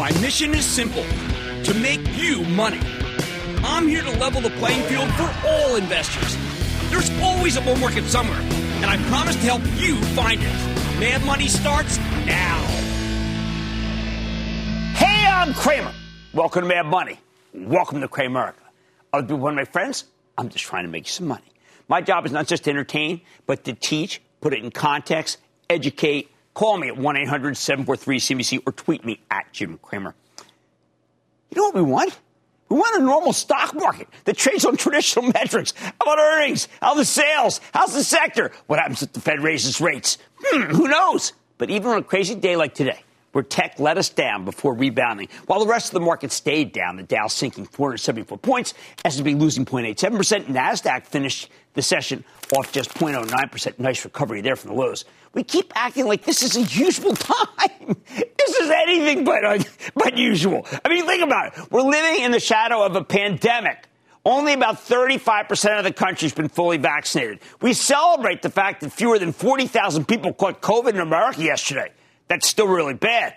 My mission is simple to make you money. I'm here to level the playing field for all investors. There's always a bull market somewhere, and I promise to help you find it. Mad Money starts now. Hey, I'm Cramer. Welcome to Mad Money. Welcome to Cramerica. Other people, one of my friends, I'm just trying to make some money. My job is not just to entertain, but to teach, put it in context, educate. Call me at 1 800 743 CNBC or tweet me at Jim Cramer. You know what we want? We want a normal stock market that trades on traditional metrics. How about earnings? How the sales? How's the sector? What happens if the Fed raises rates? Hmm, who knows? But even on a crazy day like today, where tech let us down before rebounding, while the rest of the market stayed down, the Dow sinking 474 points, S&P losing 0.87%, Nasdaq finished the session off just 0.09%. Nice recovery there from the lows. We keep acting like this is a usual time. this is anything but, uh, but usual. I mean, think about it. We're living in the shadow of a pandemic. Only about 35% of the country's been fully vaccinated. We celebrate the fact that fewer than 40,000 people caught COVID in America yesterday. That's still really bad.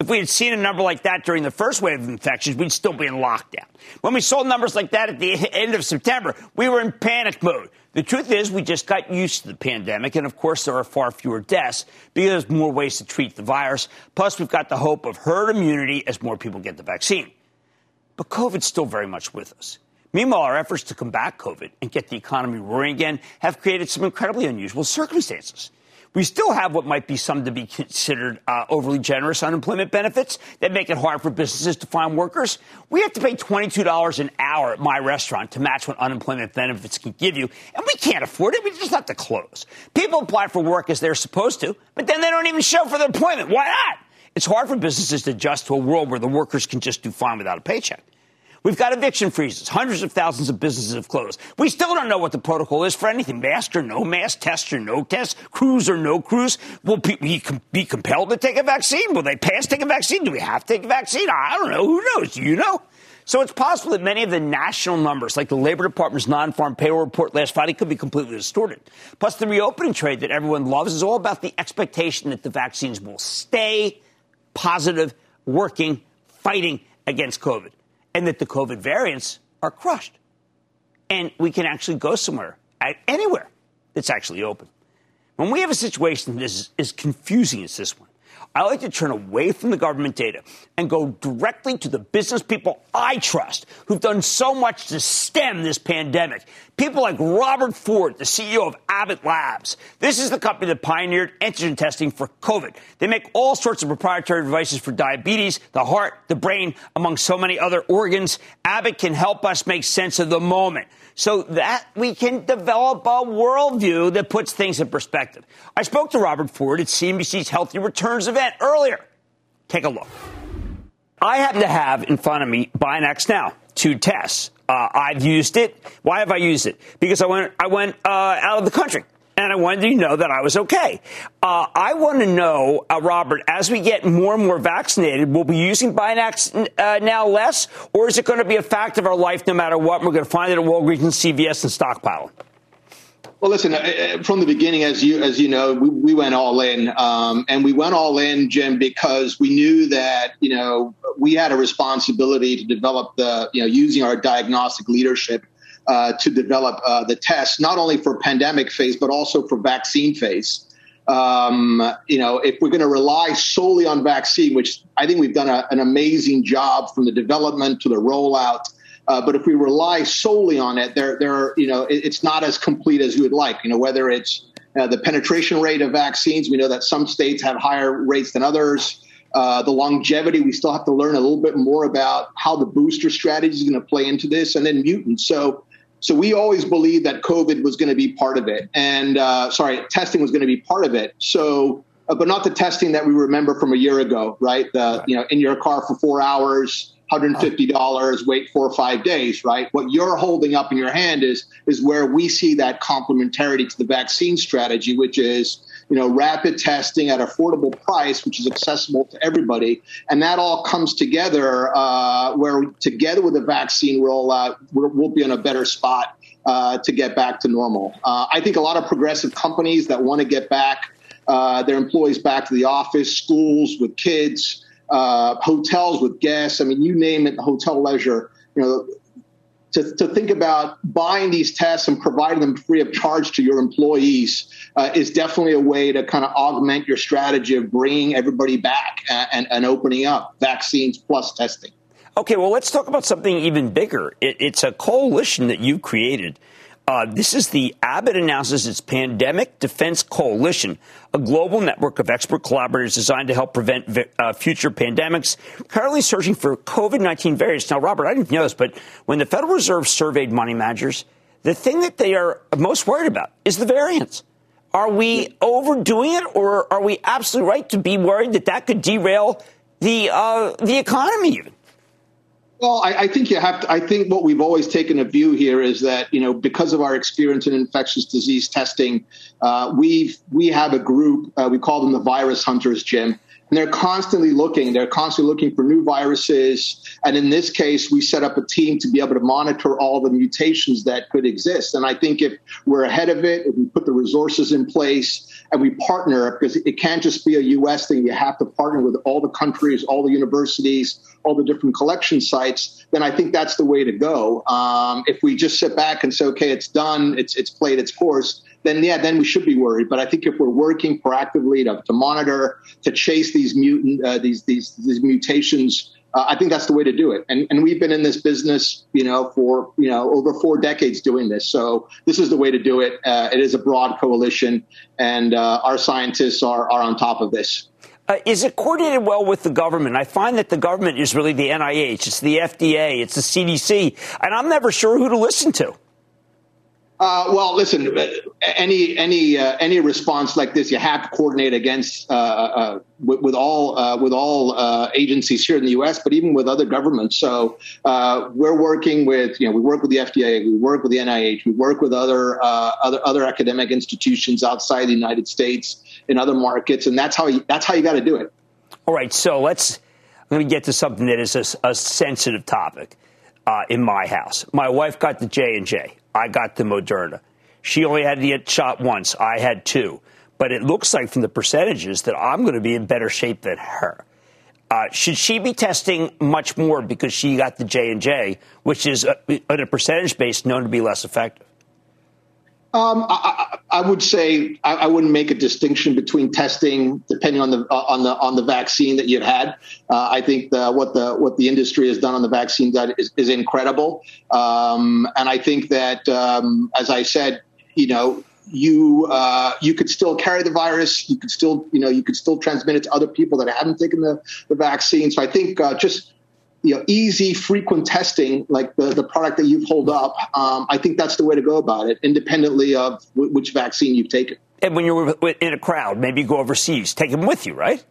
If we had seen a number like that during the first wave of infections, we'd still be in lockdown. When we saw numbers like that at the end of September, we were in panic mode. The truth is, we just got used to the pandemic, and of course, there are far fewer deaths because there's more ways to treat the virus. Plus, we've got the hope of herd immunity as more people get the vaccine. But COVID's still very much with us. Meanwhile, our efforts to combat COVID and get the economy roaring again have created some incredibly unusual circumstances. We still have what might be some to be considered uh, overly generous unemployment benefits that make it hard for businesses to find workers. We have to pay $22 an hour at my restaurant to match what unemployment benefits can give you, and we can't afford it. We just have to close. People apply for work as they're supposed to, but then they don't even show for their employment. Why not? It's hard for businesses to adjust to a world where the workers can just do fine without a paycheck. We've got eviction freezes. Hundreds of thousands of businesses have closed. We still don't know what the protocol is for anything. Mask or no mask, test or no test, cruise or no cruise. Will people be compelled to take a vaccine? Will they pass take a vaccine? Do we have to take a vaccine? I don't know. Who knows? Do you know? So it's possible that many of the national numbers, like the Labor Department's non-farm payroll report last Friday, could be completely distorted. Plus, the reopening trade that everyone loves is all about the expectation that the vaccines will stay positive, working, fighting against COVID and that the COVID variants are crushed. And we can actually go somewhere, anywhere that's actually open. When we have a situation that is as confusing as this one, I like to turn away from the government data and go directly to the business people I trust who've done so much to stem this pandemic. People like Robert Ford, the CEO of Abbott Labs. This is the company that pioneered antigen testing for COVID. They make all sorts of proprietary devices for diabetes, the heart, the brain, among so many other organs. Abbott can help us make sense of the moment so that we can develop a worldview that puts things in perspective. I spoke to Robert Ford at CNBC's Healthy Returns event earlier. Take a look. I happen to have in front of me Binax Now, two tests. Uh, I've used it. Why have I used it? Because I went, I went uh, out of the country and I wanted to know that I was okay. Uh, I want to know, uh, Robert, as we get more and more vaccinated, will we be using Binax uh, now less, or is it going to be a fact of our life no matter what? We're going to find it at Walgreens and CVS and stockpile. Well, listen, uh, uh, from the beginning, as you as you know, we, we went all in, um, and we went all in, Jim, because we knew that you know we had a responsibility to develop the you know using our diagnostic leadership uh, to develop uh, the test not only for pandemic phase but also for vaccine phase. Um, you know, if we're going to rely solely on vaccine, which I think we've done a, an amazing job from the development to the rollout uh, but if we rely solely on it, there, there, you know, it, it's not as complete as you would like. You know, whether it's uh, the penetration rate of vaccines, we know that some states have higher rates than others. Uh, the longevity, we still have to learn a little bit more about how the booster strategy is going to play into this, and then mutants. So, so we always believed that COVID was going to be part of it, and uh, sorry, testing was going to be part of it. So, uh, but not the testing that we remember from a year ago, right? The you know, in your car for four hours $150, wait four or five days, right? What you're holding up in your hand is is where we see that complementarity to the vaccine strategy, which is you know rapid testing at affordable price, which is accessible to everybody, and that all comes together uh, where together with the vaccine rollout, we'll be in a better spot uh, to get back to normal. Uh, I think a lot of progressive companies that want to get back uh, their employees back to the office, schools with kids uh, hotels with guests. I mean, you name it, hotel leisure. You know, to, to think about buying these tests and providing them free of charge to your employees uh, is definitely a way to kind of augment your strategy of bringing everybody back and, and, opening up vaccines plus testing. Okay, well, let's talk about something even bigger. It, it's a coalition that you created uh, this is the Abbott announces its Pandemic Defense Coalition, a global network of expert collaborators designed to help prevent uh, future pandemics, currently searching for COVID 19 variants. Now, Robert, I didn't know this, but when the Federal Reserve surveyed money managers, the thing that they are most worried about is the variants. Are we overdoing it, or are we absolutely right to be worried that that could derail the uh, the economy even? Well, I, I, think you have to. I think what we've always taken a view here is that you know because of our experience in infectious disease testing, uh, we we have a group. Uh, we call them the virus hunters, Jim, and they're constantly looking. They're constantly looking for new viruses. And in this case, we set up a team to be able to monitor all the mutations that could exist. And I think if we're ahead of it, if we put the resources in place and we partner, because it can't just be a U.S. thing, you have to partner with all the countries, all the universities, all the different collection sites, then I think that's the way to go. Um, if we just sit back and say, okay, it's done, it's it's played its course, then yeah, then we should be worried. But I think if we're working proactively to, to monitor, to chase these mutant uh, these these these mutations. Uh, I think that's the way to do it. And, and we've been in this business, you know, for, you know, over four decades doing this. So this is the way to do it. Uh, it is a broad coalition and uh, our scientists are, are on top of this. Uh, is it coordinated well with the government? I find that the government is really the NIH, it's the FDA, it's the CDC, and I'm never sure who to listen to. Uh, well, listen. Any any uh, any response like this, you have to coordinate against uh, uh with, with, all uh, with all uh, agencies here in the U.S., but even with other governments. So we're working with you know we work with the FDA, we work with the NIH, we work with other other other academic institutions outside the United States in other markets, and that's how you, that's how you got to do it. All right, so let's let me get to something that is a, a sensitive topic in my house. My wife got the J and J. I got the Moderna. She only had to get shot once. I had two. But it looks like from the percentages that I'm going to be in better shape than her. Uh, should she be testing much more because she got the J and J, which is uh, at a percentage base known to be less effective? Um, I, I, would say I, I, wouldn't make a distinction between testing depending on the uh, on the on the vaccine that you've had. Uh, I think the, what the what the industry has done on the vaccine is, is incredible, um, and I think that um, as I said, you know, you uh, you could still carry the virus. You could still you know you could still transmit it to other people that haven't taken the, the vaccine. So I think uh, just you know, easy, frequent testing, like the, the product that you've pulled up, um, I think that's the way to go about it, independently of w- which vaccine you've taken. And when you're in a crowd, maybe you go overseas, take them with you, right?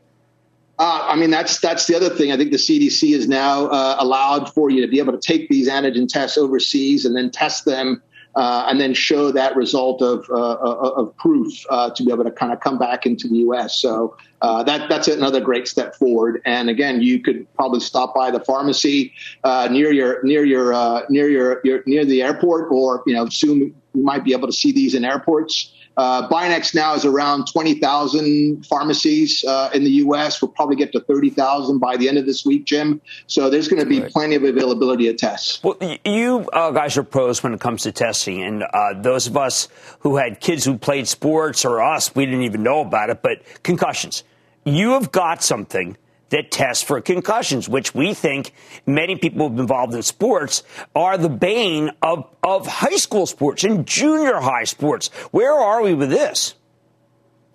Uh, I mean, that's that's the other thing. I think the CDC is now uh, allowed for you to be able to take these antigen tests overseas and then test them uh, and then show that result of, uh, uh of proof uh, to be able to kind of come back into the U.S. So uh, that that's another great step forward. And again, you could probably stop by the pharmacy uh, near your near your near your, your, near the airport, or you know soon we might be able to see these in airports. Uh, Binax now is around 20,000 pharmacies uh, in the U.S. We'll probably get to 30,000 by the end of this week, Jim. So there's going to be right. plenty of availability of tests. Well, you uh, guys are pros when it comes to testing, and uh, those of us who had kids who played sports or us, we didn't even know about it. But concussions, you have got something that test for concussions, which we think many people involved in sports are the bane of, of high school sports and junior high sports. Where are we with this?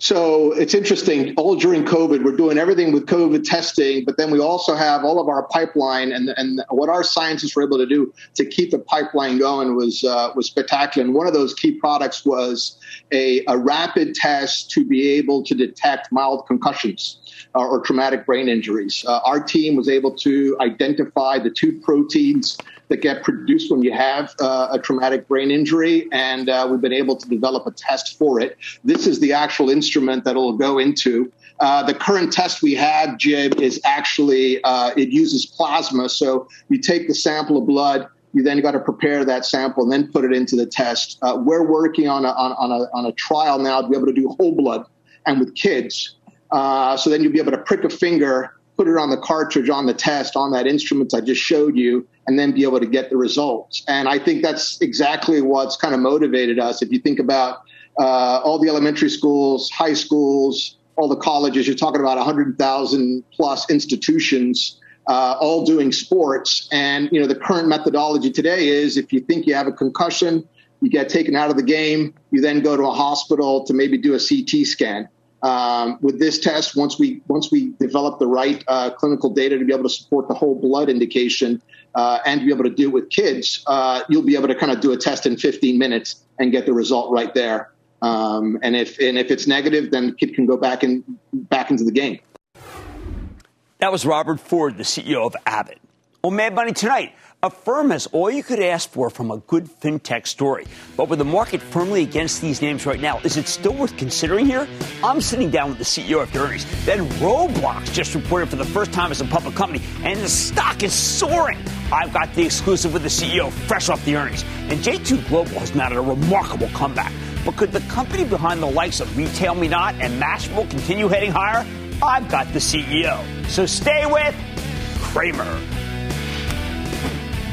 So it's interesting. All during COVID, we're doing everything with COVID testing, but then we also have all of our pipeline and and what our scientists were able to do to keep the pipeline going was uh, was spectacular. And one of those key products was a, a rapid test to be able to detect mild concussions or traumatic brain injuries. Uh, our team was able to identify the two proteins that get produced when you have uh, a traumatic brain injury, and uh, we've been able to develop a test for it. This is the actual instrument that it'll go into. Uh, the current test we have, Jim, is actually uh, it uses plasma. So you take the sample of blood, you then got to prepare that sample and then put it into the test. Uh, we're working on a, on, on, a, on a trial now to be able to do whole blood and with kids. Uh, so then you'll be able to prick a finger, put it on the cartridge, on the test, on that instrument I just showed you, and then be able to get the results. And I think that's exactly what's kind of motivated us. If you think about uh, all the elementary schools, high schools, all the colleges, you're talking about 100,000 plus institutions. Uh, all doing sports. And, you know, the current methodology today is if you think you have a concussion, you get taken out of the game, you then go to a hospital to maybe do a CT scan. Um, with this test, once we once we develop the right uh, clinical data to be able to support the whole blood indication uh, and to be able to do it with kids, uh, you'll be able to kind of do a test in 15 minutes and get the result right there. Um, and if and if it's negative, then the kid can go back in back into the game. That was Robert Ford, the CEO of Abbott. On Mad Money tonight. Affirm has all you could ask for from a good fintech story. But with the market firmly against these names right now, is it still worth considering here? I'm sitting down with the CEO of earnings. Then Roblox just reported for the first time as a public company, and the stock is soaring. I've got the exclusive with the CEO fresh off the earnings. And J2 Global has mounted a remarkable comeback. But could the company behind the likes of Retail Me Not and Mashable continue heading higher? I've got the CEO. So stay with Cramer.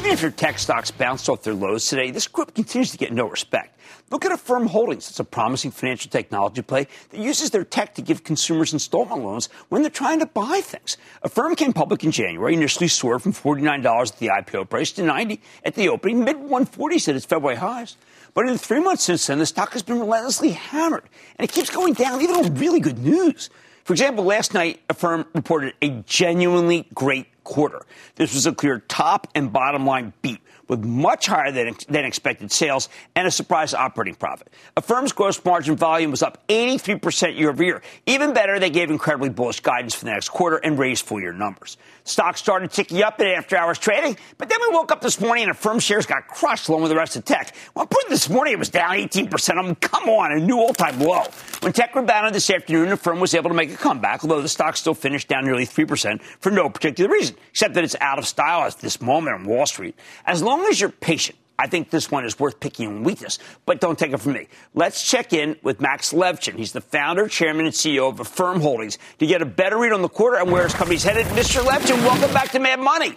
Even if your tech stocks bounced off their lows today, this group continues to get no respect. Look at Affirm Holdings. It's a promising financial technology play that uses their tech to give consumers installment loans when they're trying to buy things. Affirm came public in January, initially soared from $49 at the IPO price to 90 at the opening, mid 140s at its February highs. But in the three months since then, the stock has been relentlessly hammered, and it keeps going down, even on really good news. For example, last night, Affirm reported a genuinely great quarter. This was a clear top and bottom line beat with much higher than, than expected sales and a surprise operating profit. Affirm's gross margin volume was up 83% year over year. Even better, they gave incredibly bullish guidance for the next quarter and raised full year numbers. Stock started ticking up in after hours trading, but then we woke up this morning and Affirm shares got crushed along with the rest of tech. Well, this morning it was down 18%. I mean, come on, a new all-time low. When tech rebounded this afternoon, the firm was able to make a comeback, although the stock still finished down nearly 3% for no particular reason, except that it's out of style at this moment on Wall Street. As long as you're patient, I think this one is worth picking in weakness, but don't take it from me. Let's check in with Max Levchin. He's the founder, chairman, and CEO of Affirm Holdings to get a better read on the quarter and where his company's headed. Mr. Levchin, welcome back to Mad Money.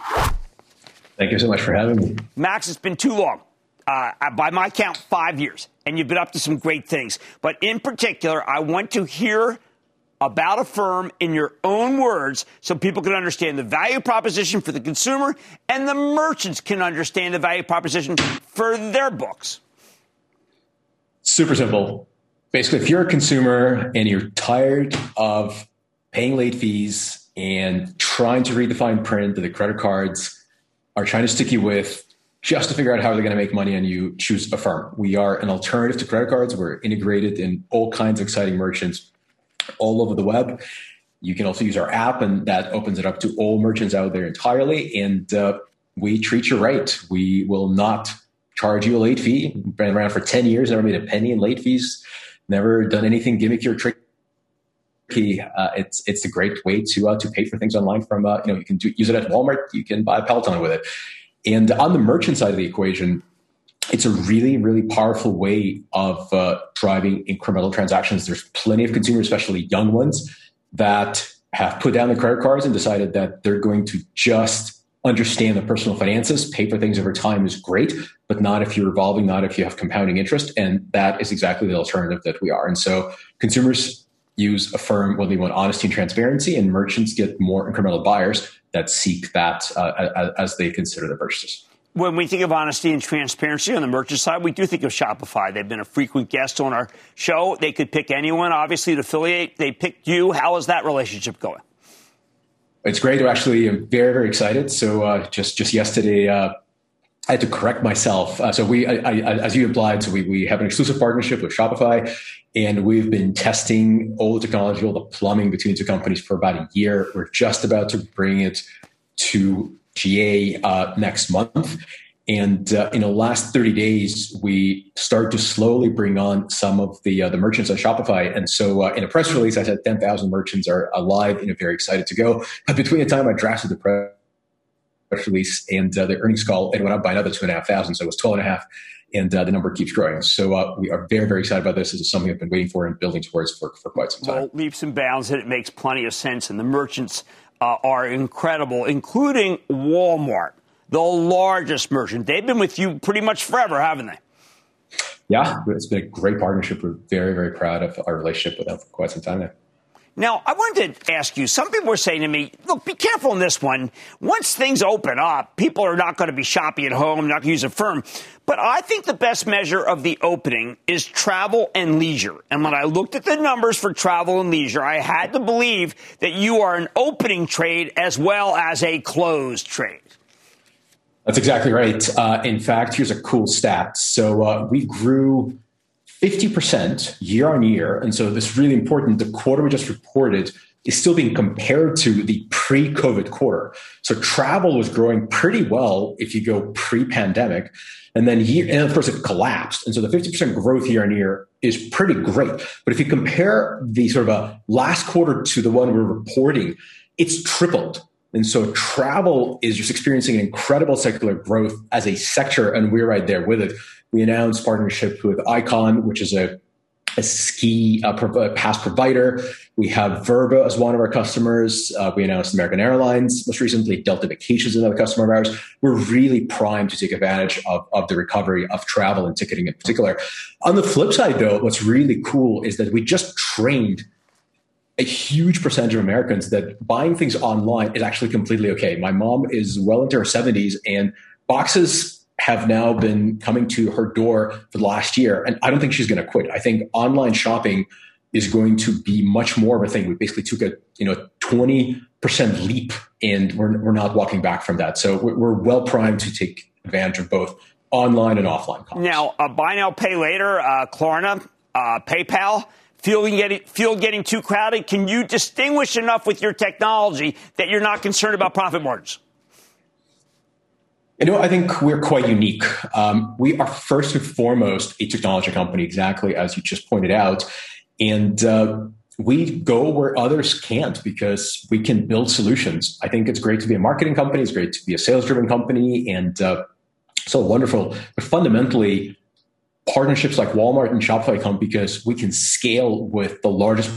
Thank you so much for having me. Max, it's been too long. Uh, by my count, five years, and you've been up to some great things. But in particular, I want to hear about Affirm in your own words so people can understand the value proposition for the consumer and the merchants can understand the value proposition for their books. Super simple. Basically, if you're a consumer and you're tired of paying late fees and trying to read the fine print that the credit cards are trying to stick you with just to figure out how they're going to make money on you, choose Affirm. We are an alternative to credit cards. We're integrated in all kinds of exciting merchants all over the web. You can also use our app, and that opens it up to all merchants out there entirely. And uh, we treat you right. We will not charge you a late fee. Been around for 10 years, never made a penny in late fees, never done anything gimmicky or tricky. Uh, it's it's a great way to uh, to pay for things online. From uh, you know you can do, use it at Walmart, you can buy a Peloton with it. And on the merchant side of the equation, it's a really, really powerful way of uh, driving incremental transactions. There's plenty of consumers, especially young ones, that have put down the credit cards and decided that they're going to just understand the personal finances. Pay for things over time is great, but not if you're revolving, not if you have compounding interest. And that is exactly the alternative that we are. And so consumers use Affirm when they want honesty and transparency, and merchants get more incremental buyers that seek that uh, as they consider their purchases when we think of honesty and transparency on the merchant side, we do think of Shopify. They've been a frequent guest on our show. They could pick anyone, obviously, to affiliate. They picked you. How is that relationship going? It's great. We're actually very, very excited. So uh, just just yesterday, uh, I had to correct myself. Uh, so we, I, I, as you implied, so we, we have an exclusive partnership with Shopify, and we've been testing all the technology, all the plumbing between the two companies for about a year. We're just about to bring it to GA uh, next month. And uh, in the last 30 days, we start to slowly bring on some of the uh, the merchants on Shopify. And so uh, in a press release, I said 10,000 merchants are alive and very excited to go. But between the time I drafted the press release and uh, the earnings call, it went up by another two and a half thousand. So it was 12 and a half. And uh, the number keeps growing. So uh, we are very, very excited about this. This is something I've been waiting for and building towards for, for quite some time. Well, leaps and bounds, and it makes plenty of sense. And the merchants uh, are incredible, including Walmart, the largest merchant. They've been with you pretty much forever, haven't they? Yeah, it's been a great partnership. We're very, very proud of our relationship with them for quite some time now. Now, I wanted to ask you some people were saying to me, look, be careful in this one. Once things open up, people are not going to be shopping at home, not going to use Affirm. But I think the best measure of the opening is travel and leisure. And when I looked at the numbers for travel and leisure, I had to believe that you are an opening trade as well as a closed trade. That's exactly right. Uh, in fact, here's a cool stat. So uh, we grew 50% year on year. And so this is really important. The quarter we just reported is still being compared to the pre-COVID quarter. So travel was growing pretty well if you go pre-pandemic. And then year, and of course it collapsed. And so the 50% growth year on year is pretty great. But if you compare the sort of a last quarter to the one we're reporting, it's tripled. And so travel is just experiencing an incredible secular growth as a sector, and we're right there with it. We announced partnership with Ikon, which is a a ski uh, pass provider. We have Vrbo as one of our customers. Uh, we announced American Airlines most recently. Delta Vacations is another customer of ours. We're really primed to take advantage of, of the recovery of travel and ticketing in particular. On the flip side, though, what's really cool is that we just trained a huge percentage of Americans that buying things online is actually completely okay. My mom is well into her 70s and boxes have now been coming to her door for the last year. And I don't think she's going to quit. I think online shopping is going to be much more of a thing. We basically took a, you know, 20% leap and we're, we're not walking back from that. So we're, we're well primed to take advantage of both online and offline commerce. Now, uh, buy now, pay later, uh, Klarna, uh, PayPal, fuel getting, fuel getting too crowded. Can you distinguish enough with your technology that you're not concerned about profit margins? You know, I think we're quite unique. Um, we are first and foremost a technology company, exactly as you just pointed out. And uh, we go where others can't because we can build solutions. I think it's great to be a marketing company, it's great to be a sales driven company, and uh, so wonderful. But fundamentally, partnerships like Walmart and Shopify come because we can scale with the largest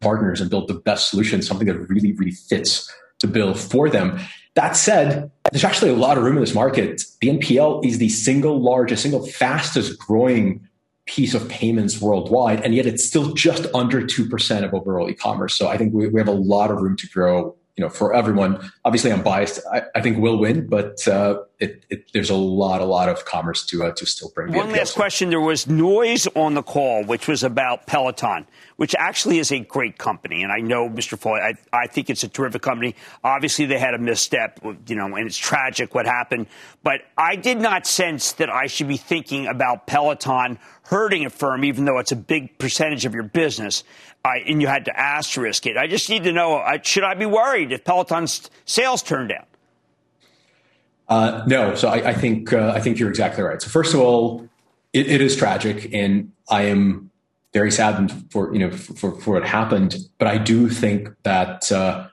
partners and build the best solution, something that really, really fits to build for them. That said, there's actually a lot of room in this market. BNPL is the single largest, single fastest growing piece of payments worldwide, and yet it's still just under 2% of overall e-commerce. So I think we, we have a lot of room to grow you know, for everyone. Obviously, I'm biased. I, I think we'll win, but uh, it, it, there's a lot, a lot of commerce to uh, to still bring. One last question: There was noise on the call, which was about Peloton, which actually is a great company, and I know Mr. Foley. I, I think it's a terrific company. Obviously, they had a misstep, you know, and it's tragic what happened. But I did not sense that I should be thinking about Peloton hurting Affirm, even though it's a big percentage of your business. I, and you had to asterisk it. I just need to know: should I be worried if Peloton's sales turn down? Uh, no, so I, I think uh, I think you're exactly right. So first of all, it, it is tragic, and I am very saddened for you know for, for what happened. But I do think that uh,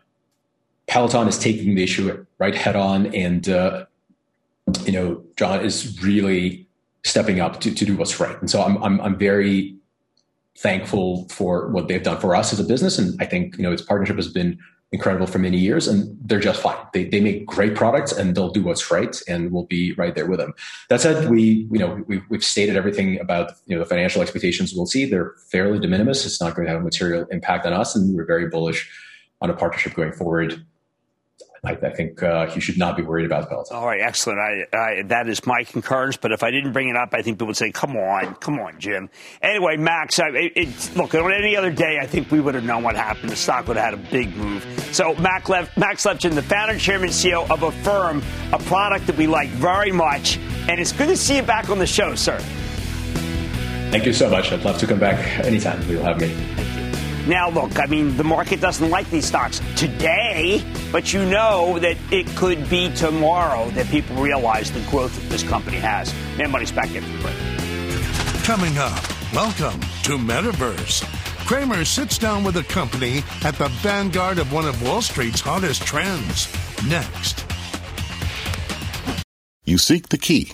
Peloton is taking the issue right head on, and uh, you know John is really stepping up to, to do what's right. And so I'm I'm, I'm very thankful for what they've done for us as a business. And I think, you know, its partnership has been incredible for many years and they're just fine. They, they make great products and they'll do what's right and we'll be right there with them. That said, we, you know, we've, we've stated everything about, you know, the financial expectations we'll see. They're fairly de minimis. It's not going to have a material impact on us. And we're very bullish on a partnership going forward I, I think uh, you should not be worried about Peloton. All right, excellent. I, I, that is my concurrence. But if I didn't bring it up, I think people would say, "Come on, come on, Jim." Anyway, Max, it, it, look on any other day, I think we would have known what happened. The stock would have had a big move. So, Max, Lev, Max Levchin, the founder, chairman, CEO of a firm, a product that we like very much, and it's good to see you back on the show, sir. Thank you so much. I'd love to come back anytime. You'll have me. Now, look, I mean, the market doesn't like these stocks today, but you know that it could be tomorrow that people realize the growth that this company has. Mad Money's back in for break. Coming up, welcome to Metaverse. Cramer sits down with a company at the vanguard of one of Wall Street's hottest trends. Next. You seek the key,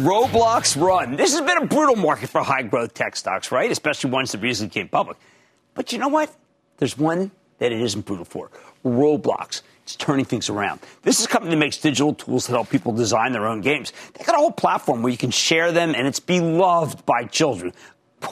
Roblox run. This has been a brutal market for high growth tech stocks, right? Especially ones that recently came public. But you know what? There's one that it isn't brutal for Roblox. It's turning things around. This is a company that makes digital tools that help people design their own games. They've got a whole platform where you can share them and it's beloved by children.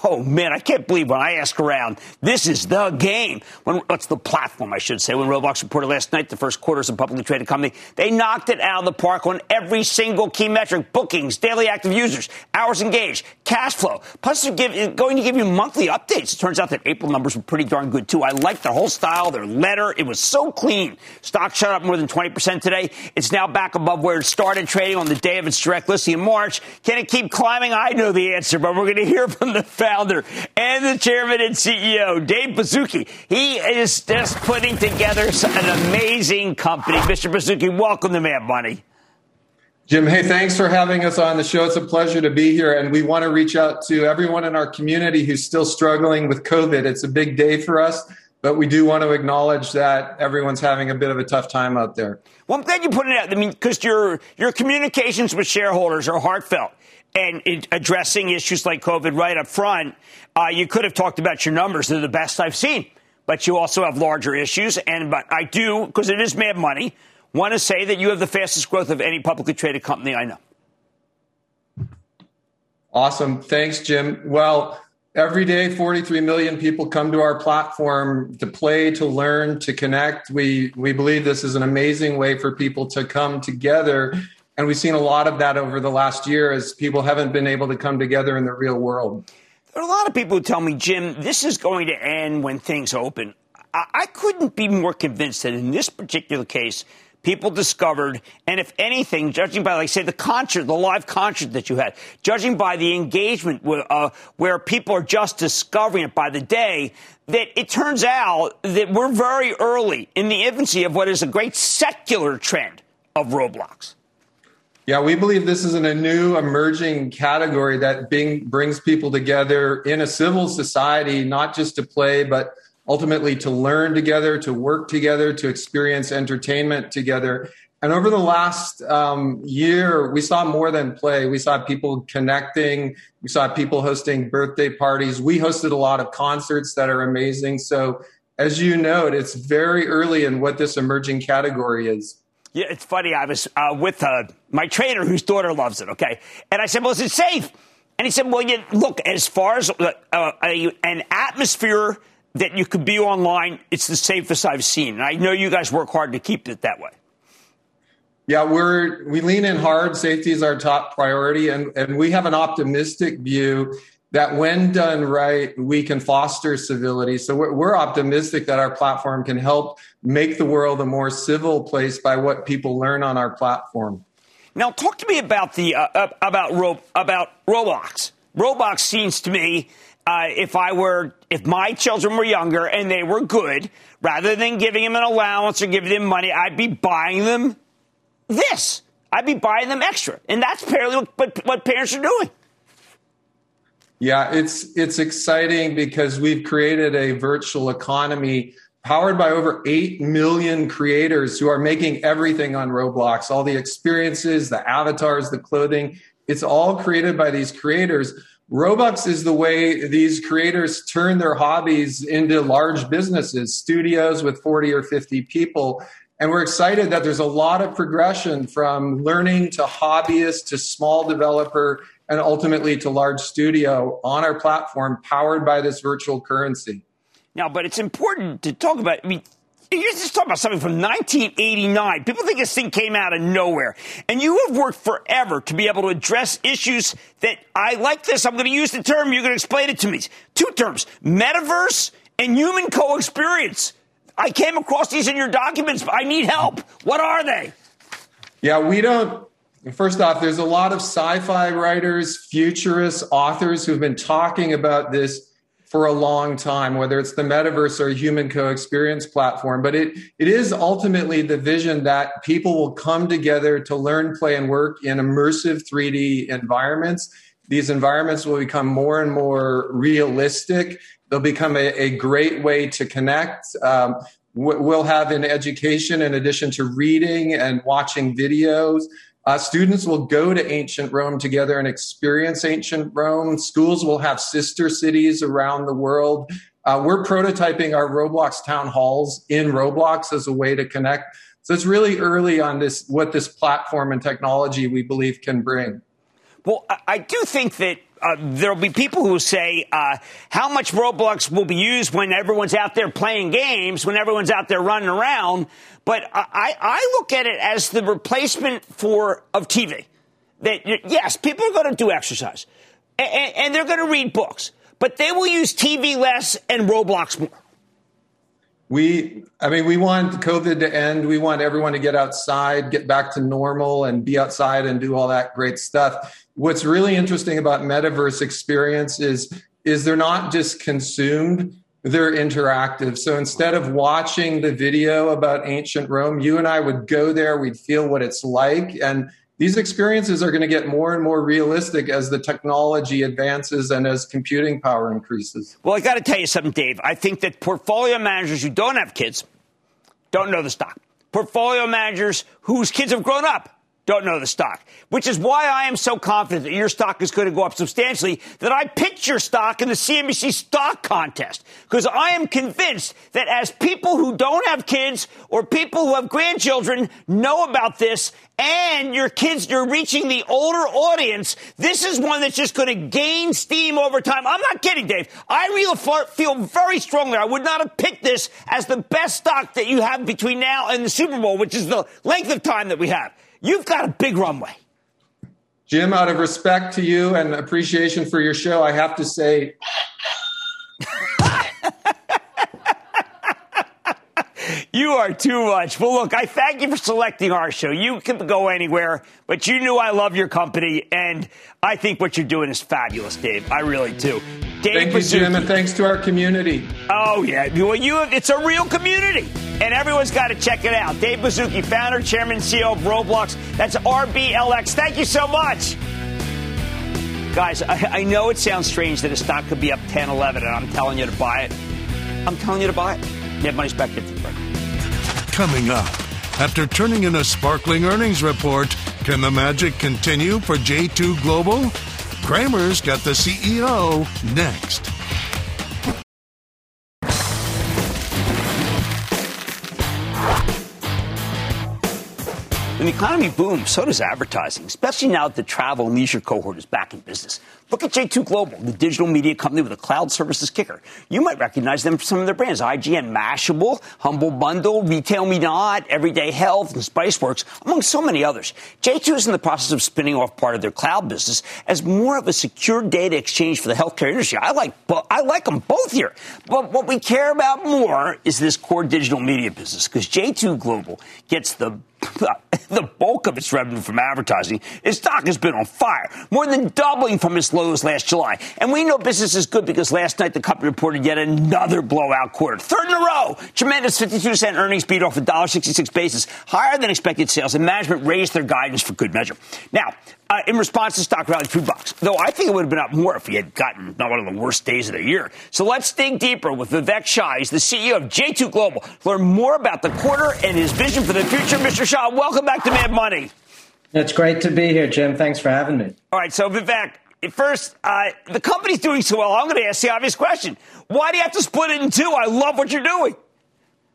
Oh man, I can't believe when I ask around, this is the game. When, what's the platform, I should say? When Roblox reported last night the first quarter as a publicly traded company, they knocked it out of the park on every single key metric: bookings, daily active users, hours engaged, cash flow. Plus, they're give, going to give you monthly updates. It turns out that April numbers were pretty darn good too. I like their whole style, their letter. It was so clean. Stock shot up more than 20% today. It's now back above where it started trading on the day of its direct listing in March. Can it keep climbing? I know the answer, but we're going to hear from the founder and the chairman and CEO, Dave Baszucki. He is just putting together an amazing company. Mr. Baszucki, welcome to Mad Money. Jim, hey, thanks for having us on the show. It's a pleasure to be here. And we want to reach out to everyone in our community who's still struggling with COVID. It's a big day for us, but we do want to acknowledge that everyone's having a bit of a tough time out there. Well, I'm glad you put it out. I mean, because your, your communications with shareholders are heartfelt and addressing issues like COVID right up front, uh, you could have talked about your numbers. They're the best I've seen. But you also have larger issues. And but I do, because it is mad money, want to say that you have the fastest growth of any publicly traded company I know. Awesome. Thanks, Jim. Well, every day 43 million people come to our platform to play to learn to connect we we believe this is an amazing way for people to come together and we've seen a lot of that over the last year as people haven't been able to come together in the real world. There are a lot of people who tell me, Jim, this is going to end when things open. I, I couldn't be more convinced that in this particular case, people discovered, and if anything, judging by, like, say, the concert, the live concert that you had, judging by the engagement uh, where people are just discovering it by the day, that it turns out that we're very early in the infancy of what is a great secular trend of Roblox. Yeah, we believe this is in a new emerging category that brings people together in a civil society, not just to play, but ultimately to learn together, to work together, to experience entertainment together. And over the last um, year, we saw more than play. We saw people connecting. We saw people hosting birthday parties. We hosted a lot of concerts that are amazing. So, as you note, it's very early in what this emerging category is. Yeah, it's funny. I was uh, with uh, my trainer whose daughter loves it, okay? And I said, well, is it safe? And he said, well, you, look, as far as uh, an atmosphere that you could be online, it's the safest I've seen. And I know you guys work hard to keep it that way. Yeah, we're we lean in hard. Safety is our top priority, and and we have an optimistic view that when done right, we can foster civility. So we're, we're, optimistic that our platform can help make the world a more civil place by what people learn on our platform. Now, talk to me about the uh, uh about Ro- about Roblox. Roblox seems to me, uh, if I were if my children were younger and they were good, rather than giving them an allowance or giving them money, I'd be buying them this. I'd be buying them extra, and that's apparently what, what parents are doing. Yeah, it's it's exciting because we've created a virtual economy powered by over 8 million creators who are making everything on Roblox, all the experiences, the avatars, the clothing, it's all created by these creators. Robux is the way these creators turn their hobbies into large businesses, studios with 40 or 50 people. And we're excited that there's a lot of progression from learning to hobbyist to small developer and ultimately to large studio on our platform powered by this virtual currency. Now, but it's important to talk about. I mean, you're just talking about something from 1989. People think this thing came out of nowhere. And you have worked forever to be able to address issues that I like this. I'm going to use the term. You're going to explain it to me. Two terms metaverse and human co experience. I came across these in your documents. but I need help. What are they? Yeah, we don't First off, there's a lot of sci fi writers, futurists, authors who've been talking about this for a long time, whether it's the metaverse or human co-experience platform. But it it is ultimately the vision that people will come together to learn, play, and work in immersive 3D environments. These environments will become more and more realistic. They'll become a, a great way to connect. Um, we'll have in education, in addition to reading and watching videos, uh, students will go to ancient Rome together and experience ancient Rome. Schools will have sister cities around the world. Uh, we're prototyping our Roblox town halls in Roblox as a way to connect. So it's really early on this what this platform and technology we believe can bring. Well, I do think that uh, there'll be people who say uh, how much Roblox will be used when everyone's out there playing games, when everyone's out there running around. But I, I look at it as the replacement for of TV. That yes, people are going to do exercise, and, and they're going to read books, but they will use TV less and Roblox more. We, I mean, we want COVID to end. We want everyone to get outside, get back to normal, and be outside and do all that great stuff. What's really interesting about metaverse experience is is they're not just consumed they're interactive. So instead of watching the video about ancient Rome, you and I would go there, we'd feel what it's like. And these experiences are going to get more and more realistic as the technology advances and as computing power increases. Well, I got to tell you something, Dave. I think that portfolio managers who don't have kids don't know the stock. Portfolio managers whose kids have grown up don't know the stock, which is why I am so confident that your stock is going to go up substantially that I picked your stock in the CNBC stock contest because I am convinced that as people who don't have kids or people who have grandchildren know about this and your kids, you're reaching the older audience. This is one that's just going to gain steam over time. I'm not kidding, Dave. I really feel very strongly. I would not have picked this as the best stock that you have between now and the Super Bowl, which is the length of time that we have. You've got a big runway. Jim, out of respect to you and appreciation for your show, I have to say. you are too much. Well, look, I thank you for selecting our show. You can go anywhere, but you knew I love your company, and I think what you're doing is fabulous, Dave. I really do. Dave Thank you, Jim, and thanks to our community. Oh yeah, well, you it's a real community, and everyone's got to check it out. Dave Baszucki, founder, chairman, CEO of Roblox. That's RBLX. Thank you so much. Guys, I, I know it sounds strange that a stock could be up 10, 11, and I'm telling you to buy it. I'm telling you to buy it. You have money back 50 Coming up, after turning in a sparkling earnings report, can the magic continue for J2 Global? Cramer's got the CEO next. When the economy booms, so does advertising, especially now that the travel and leisure cohort is back in business. Look at J2 Global, the digital media company with a cloud services kicker. You might recognize them for some of their brands IGN, Mashable, Humble Bundle, Retail Me Not, Everyday Health, and Spiceworks, among so many others. J2 is in the process of spinning off part of their cloud business as more of a secure data exchange for the healthcare industry. I like, I like them both here. But what we care about more is this core digital media business because J2 Global gets the the bulk of its revenue from advertising, its stock has been on fire, more than doubling from its lows last July. And we know business is good because last night the company reported yet another blowout quarter. Third in a row. Tremendous 52 cent earnings beat off a $1.66 basis, higher than expected sales, and management raised their guidance for good measure. Now, uh, in response to stock rally two bucks. Though I think it would have been up more if we had gotten not one of the worst days of the year. So let's dig deeper with Vivek Shah. He's the CEO of J2 Global. Learn more about the quarter and his vision for the future. Mr. Shah, welcome back to Mad Money. It's great to be here, Jim. Thanks for having me. All right, so Vivek, first, uh, the company's doing so well. I'm going to ask the obvious question: Why do you have to split it in two? I love what you're doing.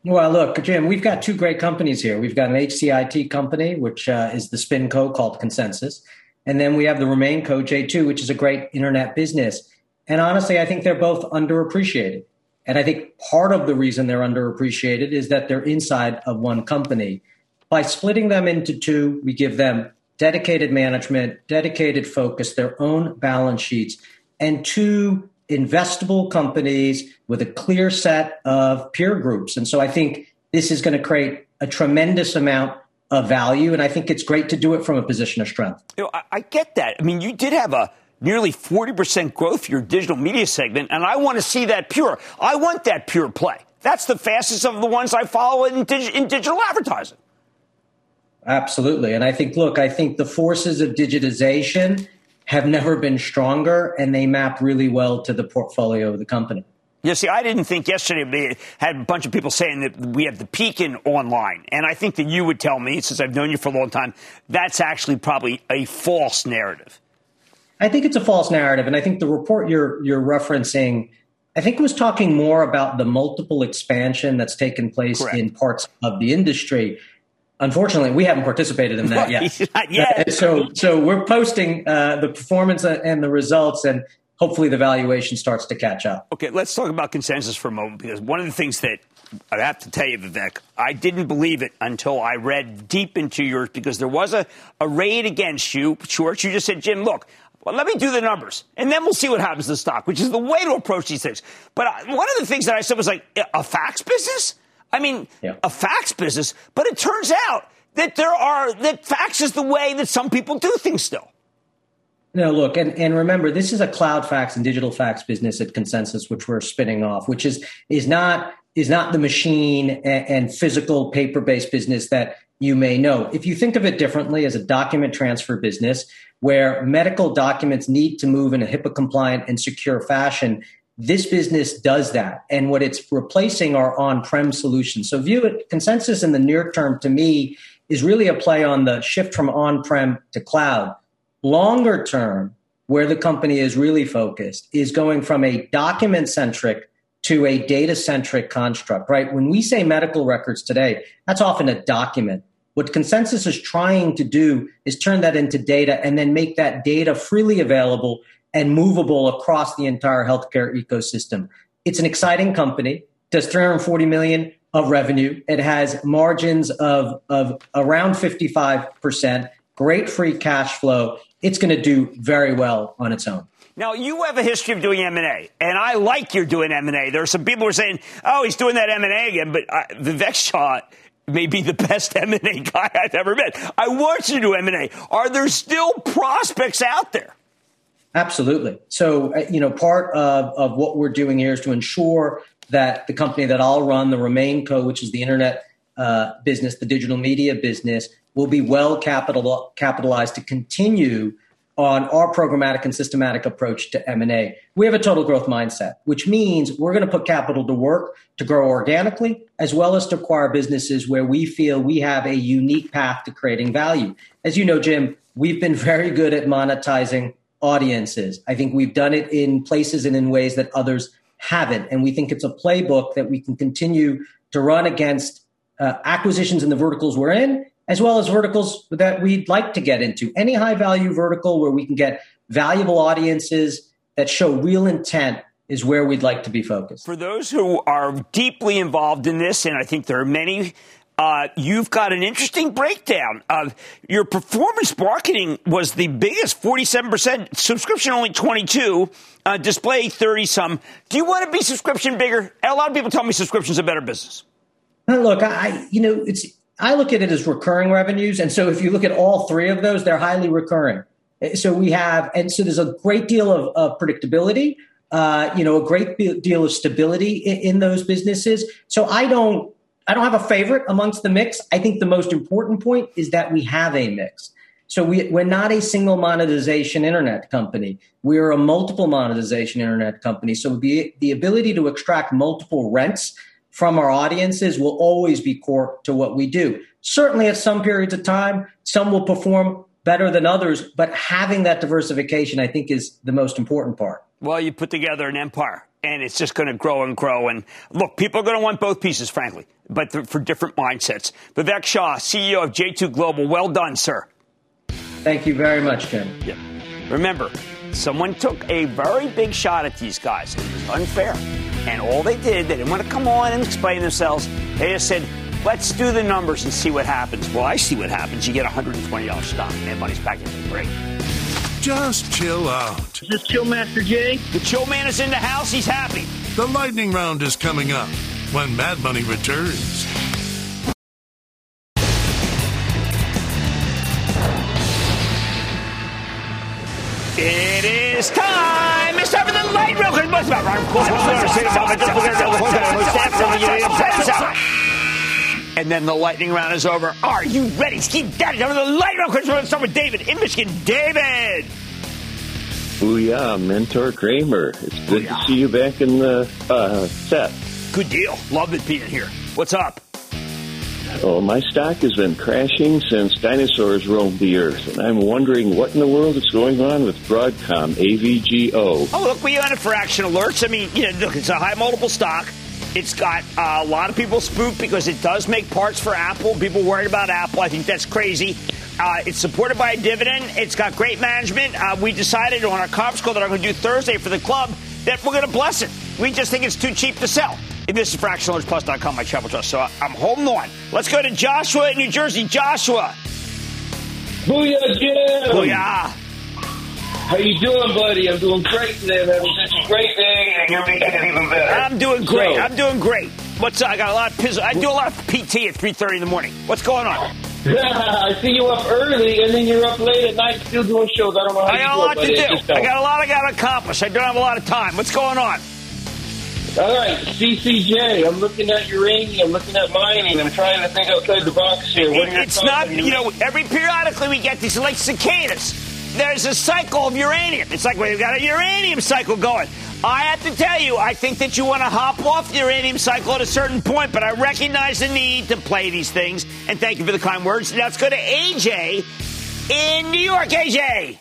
Well, look, Jim, we've got two great companies here. We've got an HCIT company, which uh, is the spin co called Consensus, and then we have the RemainCo J2, which is a great internet business. And honestly, I think they're both underappreciated. And I think part of the reason they're underappreciated is that they're inside of one company. By splitting them into two, we give them dedicated management, dedicated focus, their own balance sheets, and two investable companies with a clear set of peer groups. And so I think this is going to create a tremendous amount of value. And I think it's great to do it from a position of strength. You know, I, I get that. I mean, you did have a nearly 40% growth for your digital media segment, and I want to see that pure. I want that pure play. That's the fastest of the ones I follow in, dig- in digital advertising. Absolutely. And I think, look, I think the forces of digitization have never been stronger, and they map really well to the portfolio of the company. You see, I didn't think yesterday they had a bunch of people saying that we have the peak in online. And I think that you would tell me, since I've known you for a long time, that's actually probably a false narrative. I think it's a false narrative. And I think the report you're, you're referencing, I think was talking more about the multiple expansion that's taken place Correct. in parts of the industry. Unfortunately, we haven't participated in that yet. Yet. so, so we're posting uh, the performance and the results, and hopefully the valuation starts to catch up. Okay, let's talk about consensus for a moment because one of the things that I have to tell you, Vivek, I didn't believe it until I read deep into yours because there was a, a raid against you. Short, you just said, Jim, look, well, let me do the numbers, and then we'll see what happens to the stock, which is the way to approach these things. But I, one of the things that I said was like, a fax business? I mean, yeah. a fax business, but it turns out that there are, that fax is the way that some people do things still. No, look, and, and remember, this is a cloud fax and digital fax business at Consensus, which we're spinning off, which is is not is not the machine and, and physical paper based business that you may know. If you think of it differently as a document transfer business, where medical documents need to move in a HIPAA compliant and secure fashion, this business does that. And what it's replacing are on prem solutions. So, view it consensus in the near term to me is really a play on the shift from on prem to cloud Longer term, where the company is really focused is going from a document centric to a data centric construct, right? When we say medical records today, that's often a document. What consensus is trying to do is turn that into data and then make that data freely available and movable across the entire healthcare ecosystem. It's an exciting company, does 340 million of revenue. It has margins of, of around 55%, great free cash flow it's going to do very well on its own. Now you have a history of doing M and A, and I like you're doing M and A. There are some people who are saying, "Oh, he's doing that M and A again," but uh, Vivek Shah may be the best M and A guy I've ever met. I want you to do M and A. Are there still prospects out there? Absolutely. So, uh, you know, part of, of what we're doing here is to ensure that the company that I'll run, the Remain Co., which is the internet uh, business, the digital media business, will be well capital, capitalized to continue on our programmatic and systematic approach to M&A. We have a total growth mindset, which means we're going to put capital to work to grow organically as well as to acquire businesses where we feel we have a unique path to creating value. As you know, Jim, we've been very good at monetizing audiences. I think we've done it in places and in ways that others haven't. And we think it's a playbook that we can continue to run against uh, acquisitions in the verticals we're in as well as verticals that we'd like to get into. Any high value vertical where we can get valuable audiences that show real intent is where we'd like to be focused. For those who are deeply involved in this, and I think there are many, uh, you've got an interesting breakdown of your performance marketing was the biggest, 47%, subscription only 22, uh, display 30 some. Do you want to be subscription bigger? A lot of people tell me subscription's a better business. Look, I, you know, it's, I look at it as recurring revenues. And so if you look at all three of those, they're highly recurring. So we have, and so there's a great deal of, of predictability, uh, you know, a great deal of stability in, in, those businesses. So I don't, I don't have a favorite amongst the mix. I think the most important point is that we have a mix. So we, we're not a single monetization internet company. We're a multiple monetization internet company. So the, the ability to extract multiple rents from our audiences will always be core to what we do. Certainly, at some periods of time, some will perform better than others, but having that diversification, I think, is the most important part. Well, you put together an empire, and it's just going to grow and grow. And look, people are going to want both pieces, frankly, but for different mindsets. Vivek Shah, CEO of J2 Global, well done, sir. Thank you very much, Jim. Yeah. Remember, someone took a very big shot at these guys. It was unfair. And all they did, they didn't want to come on and explain themselves. They just said, let's do the numbers and see what happens. Well, I see what happens. You get $120 stock. Mad Money's package the break. Just chill out. Is this Chill Master Jay? The Chill Man is in the house. He's happy. The lightning round is coming up when Mad Money returns. It is is time. It's time for the light round. And then the lightning round is over. Are you ready? Keep that. Time for the lightning round. We're going to start with David in Michigan. David. Booyah, Mentor Cramer. It's good to see you back in the uh, set. Good deal. Love it being here. What's up? Oh, my stock has been crashing since dinosaurs roamed the earth, and I'm wondering what in the world is going on with Broadcom, AVGO. Oh, look, we on it for action alerts. I mean, you know, look, it's a high multiple stock. It's got uh, a lot of people spooked because it does make parts for Apple. People worried about Apple. I think that's crazy. Uh, it's supported by a dividend. It's got great management. Uh, we decided on our conference call that I'm going to do Thursday for the club that we're going to bless it. We just think it's too cheap to sell. And this is fractionalertsplus.com, my travel trust. So I'm holding on. Let's go to Joshua in New Jersey. Joshua. Booyah, Jim. Booyah. How you doing, buddy? I'm doing great today, such a great day, and you're making it even better. I'm doing great. So- I'm doing great. What's up? I got a lot of pizzle. I do a lot of PT at 3:30 in the morning. What's going on? I see you up early, and then you're up late at night still doing shows. I don't know how I got a do it, lot to do. I got a lot I got to accomplish. I don't have a lot of time. What's going on? All right, CCJ. I'm looking at uranium, looking at mining. I'm trying to think outside the box here. What your It's not, you know, every periodically we get these like cicadas. There's a cycle of uranium. It's like we've got a uranium cycle going. I have to tell you, I think that you want to hop off the uranium cycle at a certain point, but I recognize the need to play these things. And thank you for the kind words. Now let's go to AJ in New York. AJ.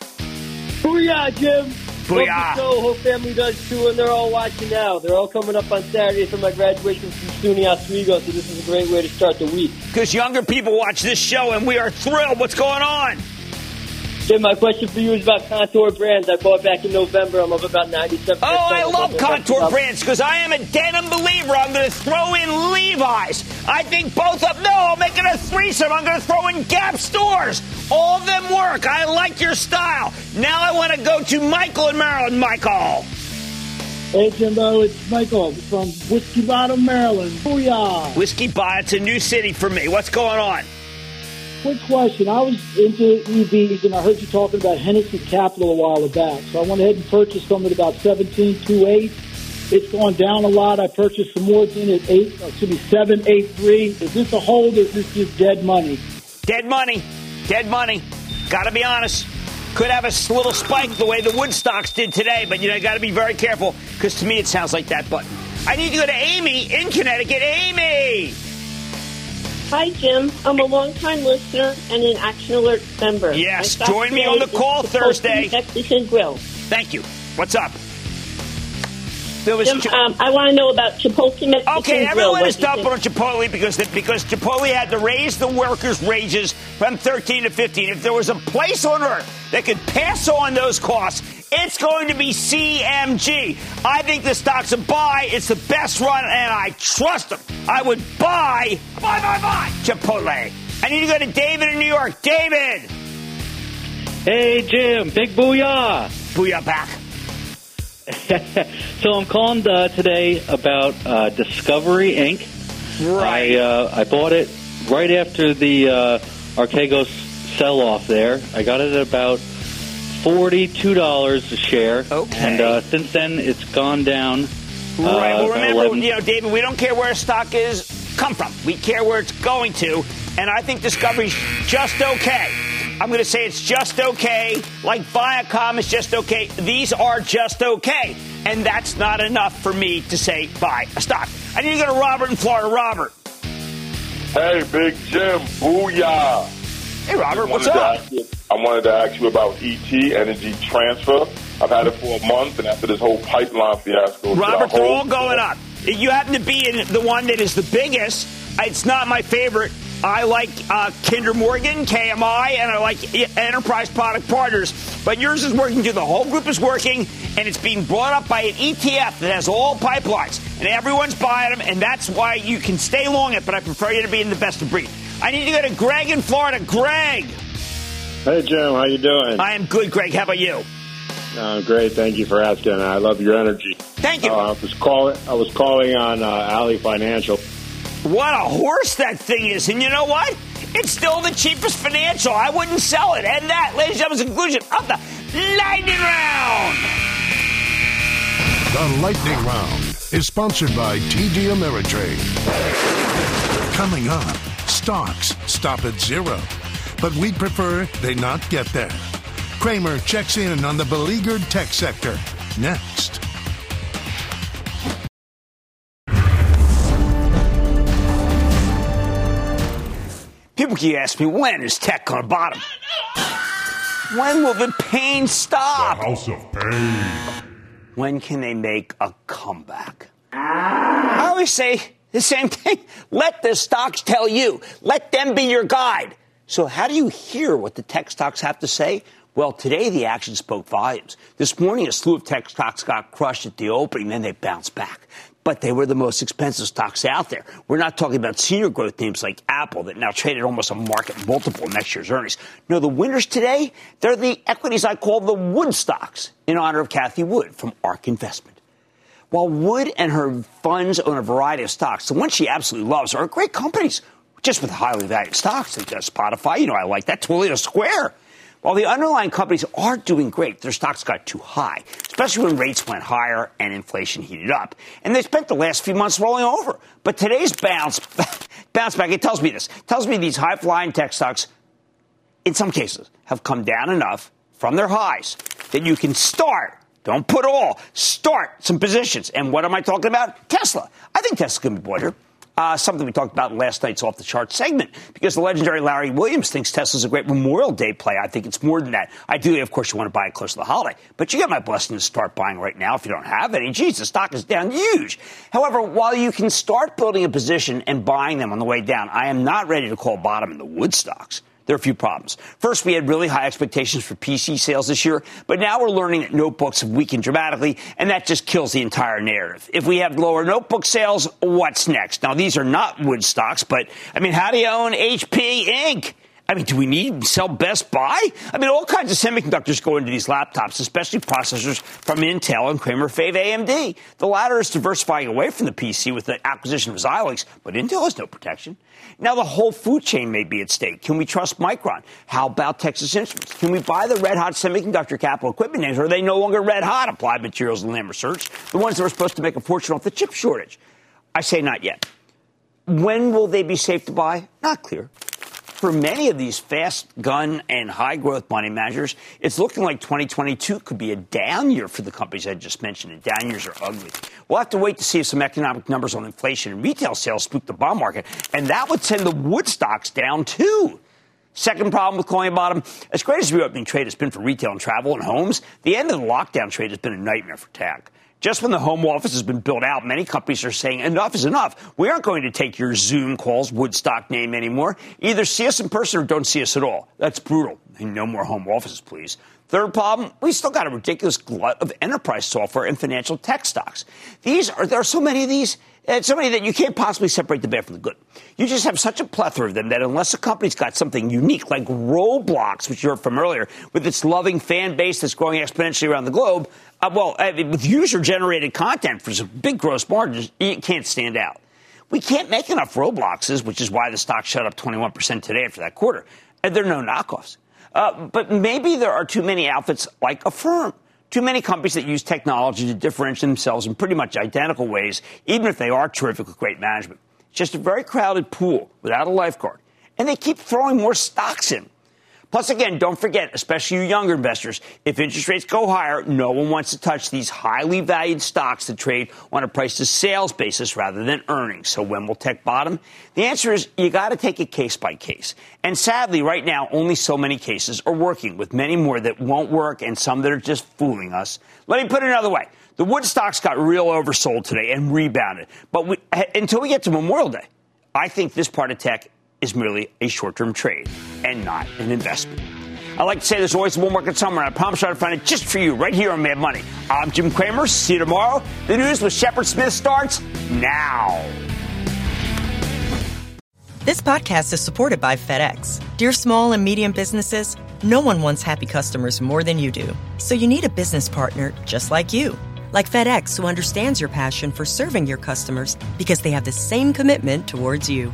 Booyah, Jim. Booyah. The show. Whole family does too, and they're all watching now. They're all coming up on Saturday for my graduation from SUNY Oswego, so this is a great way to start the week. Because younger people watch this show, and we are thrilled. What's going on? Jim, my question for you is about Kontoor Brands. I bought back in November. I'm up about 97 Oh, I love Kontoor brands because I am a denim believer. I'm going to throw in Levi's. I think both of no, I'll make it a threesome. I'm going to throw in Gap stores. All of them work. I like your style. Now I want to go to Michael in Maryland. Michael. Hey, Jimbo, it's Michael from Whiskey Bottom, Maryland. Booyah! Whiskey Bar. It's a new city for me. What's going on? Quick question. I was into EVs and I heard you talking about Hennessy Capital a while back. So I went ahead and purchased some at about 17.28. It's gone down a lot. I purchased some more in at 8, uh, excuse me, 7.83. Is this a hold or is this just dead money? Dead money. Dead money. Got to be honest. Could have a little spike the way the Woodstocks did today, but you know, got to be very careful because to me it sounds like that button. I need to go to Amy in Connecticut. Amy! Hi, Jim. I'm a longtime listener and an Action Alert member. Yes, join me on the call Thursday. Mexican Grill. Thank you. What's up? There was Jim, um, I want to know about Chipotle Mexican Okay, everyone What is do you dumping think? on Chipotle because because Chipotle had to raise the workers' wages from 13 to 15. If there was a place on earth that could pass on those costs, it's going to be CMG. I think the stock's a buy. It's the best run, and I trust them. I would buy, buy, buy, buy Chipotle. I need to go to David in New York. David. Hey, Jim. Big booyah. Booyah back. so I'm calling uh, today about uh, Discovery Inc. Right. I, uh, I bought it right after the uh, Archegos sell-off there. I got it at about $42 a share. Okay. And uh, since then, it's gone down. Right. uh, well, remember, 11 you know, David, we don't care where a stock is come from. We care where it's going to, and I think Discovery's just okay. I'm going to say it's just okay. Like Viacom is just okay. These are just okay, and that's not enough for me to say buy a stock. I need to go to Robert in Florida. Robert. Hey, Big Jim, booyah. Hey, Robert, what's up? you- I wanted to ask you about ET, Energy Transfer. I've had it for a month, and after this whole pipeline fiasco, Robert, they're all going up. You happen to be in the one that is the biggest. It's not my favorite. I like uh, Kinder Morgan, KMI, and I like Enterprise Product Partners. But yours is working too. The whole group is working, and it's being brought up by an ETF that has all pipelines, and everyone's buying them, and that's why you can stay long it. But I prefer you to be in the best of breed. I need to go to Greg in Florida. Greg, Hey Jim, how you doing? I am good. Greg, how about you? Uh, great, thank you for asking. I love your energy. Thank you. Uh, I was calling. I was calling on uh, Ally Financial. What a horse that thing is. And you know what? It's still the cheapest financial. I wouldn't sell it. And that, ladies and gentlemen, is the conclusion of the Lightning Round! The Lightning Round is sponsored by TD Ameritrade. Coming up, stocks stop at zero, but we'd prefer they not get there. Cramer checks in on the beleaguered tech sector next. People keep asking me, when is tech going to bottom? When will the pain stop? The House of Pain. When can they make a comeback? I always say the same thing. Let the stocks tell you. Let them be your guide. So, how do you hear what the tech stocks have to say? Well, today the action spoke volumes. This morning, a slew of tech stocks got crushed at the opening, then they bounced back. But they were the most expensive stocks out there. We're not talking about senior growth names like Apple that now traded almost a market multiple next year's earnings. No, the winners today, they're the equities I call the Wood stocks in honor of Cathie Wood from ARK Investment. While Wood and her funds own a variety of stocks, the ones she absolutely loves are great companies, just with highly valued stocks. Like uh, Spotify, you know, I like that. Teladoc Square. While the underlying companies are doing great, their stocks got too high, especially when rates went higher and inflation heated up. And they spent the last few months rolling over. But today's bounce, bounce back, it tells me this. Tells me these high flying tech stocks, in some cases, have come down enough from their highs that you can start don't put all. Start some positions. And what am I talking about? Tesla. I think Tesla can be better. Uh, something we talked about last night's off the chart segment because the legendary Larry Williams thinks Tesla's a great Memorial Day play. I think it's more than that. Ideally, of course, you want to buy it close to the holiday, but you get my blessing to start buying right now if you don't have any. Geez, the stock is down huge. However, while you can start building a position and buying them on the way down, I am not ready to call bottom in the wood stocks there are a few problems. First, we had really high expectations for PC sales this year, but now we're learning that notebooks have weakened dramatically, and that just kills the entire narrative. If we have lower notebook sales, what's next? Now, these are not wood stocks, but I mean, how do you own HP Inc.? I mean, do we need sell Best Buy? I mean, all kinds of semiconductors go into these laptops, especially processors from Intel and Cramer Fave AMD. The latter is diversifying away from the PC with the acquisition of Xilinx, but Intel has no protection. Now the whole food chain may be at stake. Can we trust Micron? How about Texas Instruments? Can we buy the red hot semiconductor capital equipment names? Or are they no longer red hot? Applied Materials and Lam Research, the ones that were supposed to make a fortune off the chip shortage. I say not yet. When will they be safe to buy? Not clear for many of these fast gun and high growth money managers, it's looking like 2022 could be a down year for the companies I just mentioned, and down years are ugly. We'll have to wait to see if some economic numbers on inflation and retail sales spook the bond market, and that would send the wood stocks down too. Second problem with a bottom, as great as the reopening trade has been for retail and travel and homes, the end of the lockdown trade has been a nightmare for tech. Just when the home office has been built out, many companies are saying enough is enough. We aren't going to take your Zoom calls, Woodstock name anymore. Either see us in person or don't see us at all. That's brutal. And no more home offices, please. Third problem, we still got a ridiculous glut of enterprise software and financial tech stocks. These are, there are so many of these eh, so many that you can't possibly separate the bad from the good. You just have such a plethora of them that unless a company's got something unique, like Roblox, which you heard from earlier, with its loving fan base that's growing exponentially around the globe, uh, well, uh, with user generated content for some big gross margins, it can't stand out. We can't make enough Robloxes, which is why the stock shut up 21% today after that quarter. And there are no knockoffs. Uh, but maybe there are too many outfits like Affirm too many companies that use technology to differentiate themselves in pretty much identical ways, even if they are terrific with great management. Just a very crowded pool without a lifeguard. And they keep throwing more stocks in. Plus, again, don't forget, especially you younger investors, if interest rates go higher, no one wants to touch these highly valued stocks that trade on a price to sales basis rather than earnings. So when will tech bottom? The answer is you got to take it case by case. And sadly, right now, only so many cases are working, with many more that won't work and some that are just fooling us. Let me put it another way. The wood stocks got real oversold today and rebounded. But we, until we get to Memorial Day, I think this part of tech is merely a short term trade and not an investment. I like to say there's always a bull market somewhere, and I promise I'll find it just for you right here on Mad Money. I'm Jim Cramer. See you tomorrow. The news with Shepard Smith starts now. This podcast is supported by FedEx. Dear small and medium businesses, no one wants happy customers more than you do. So you need a business partner just like you. Like FedEx, who understands your passion for serving your customers because they have the same commitment towards you.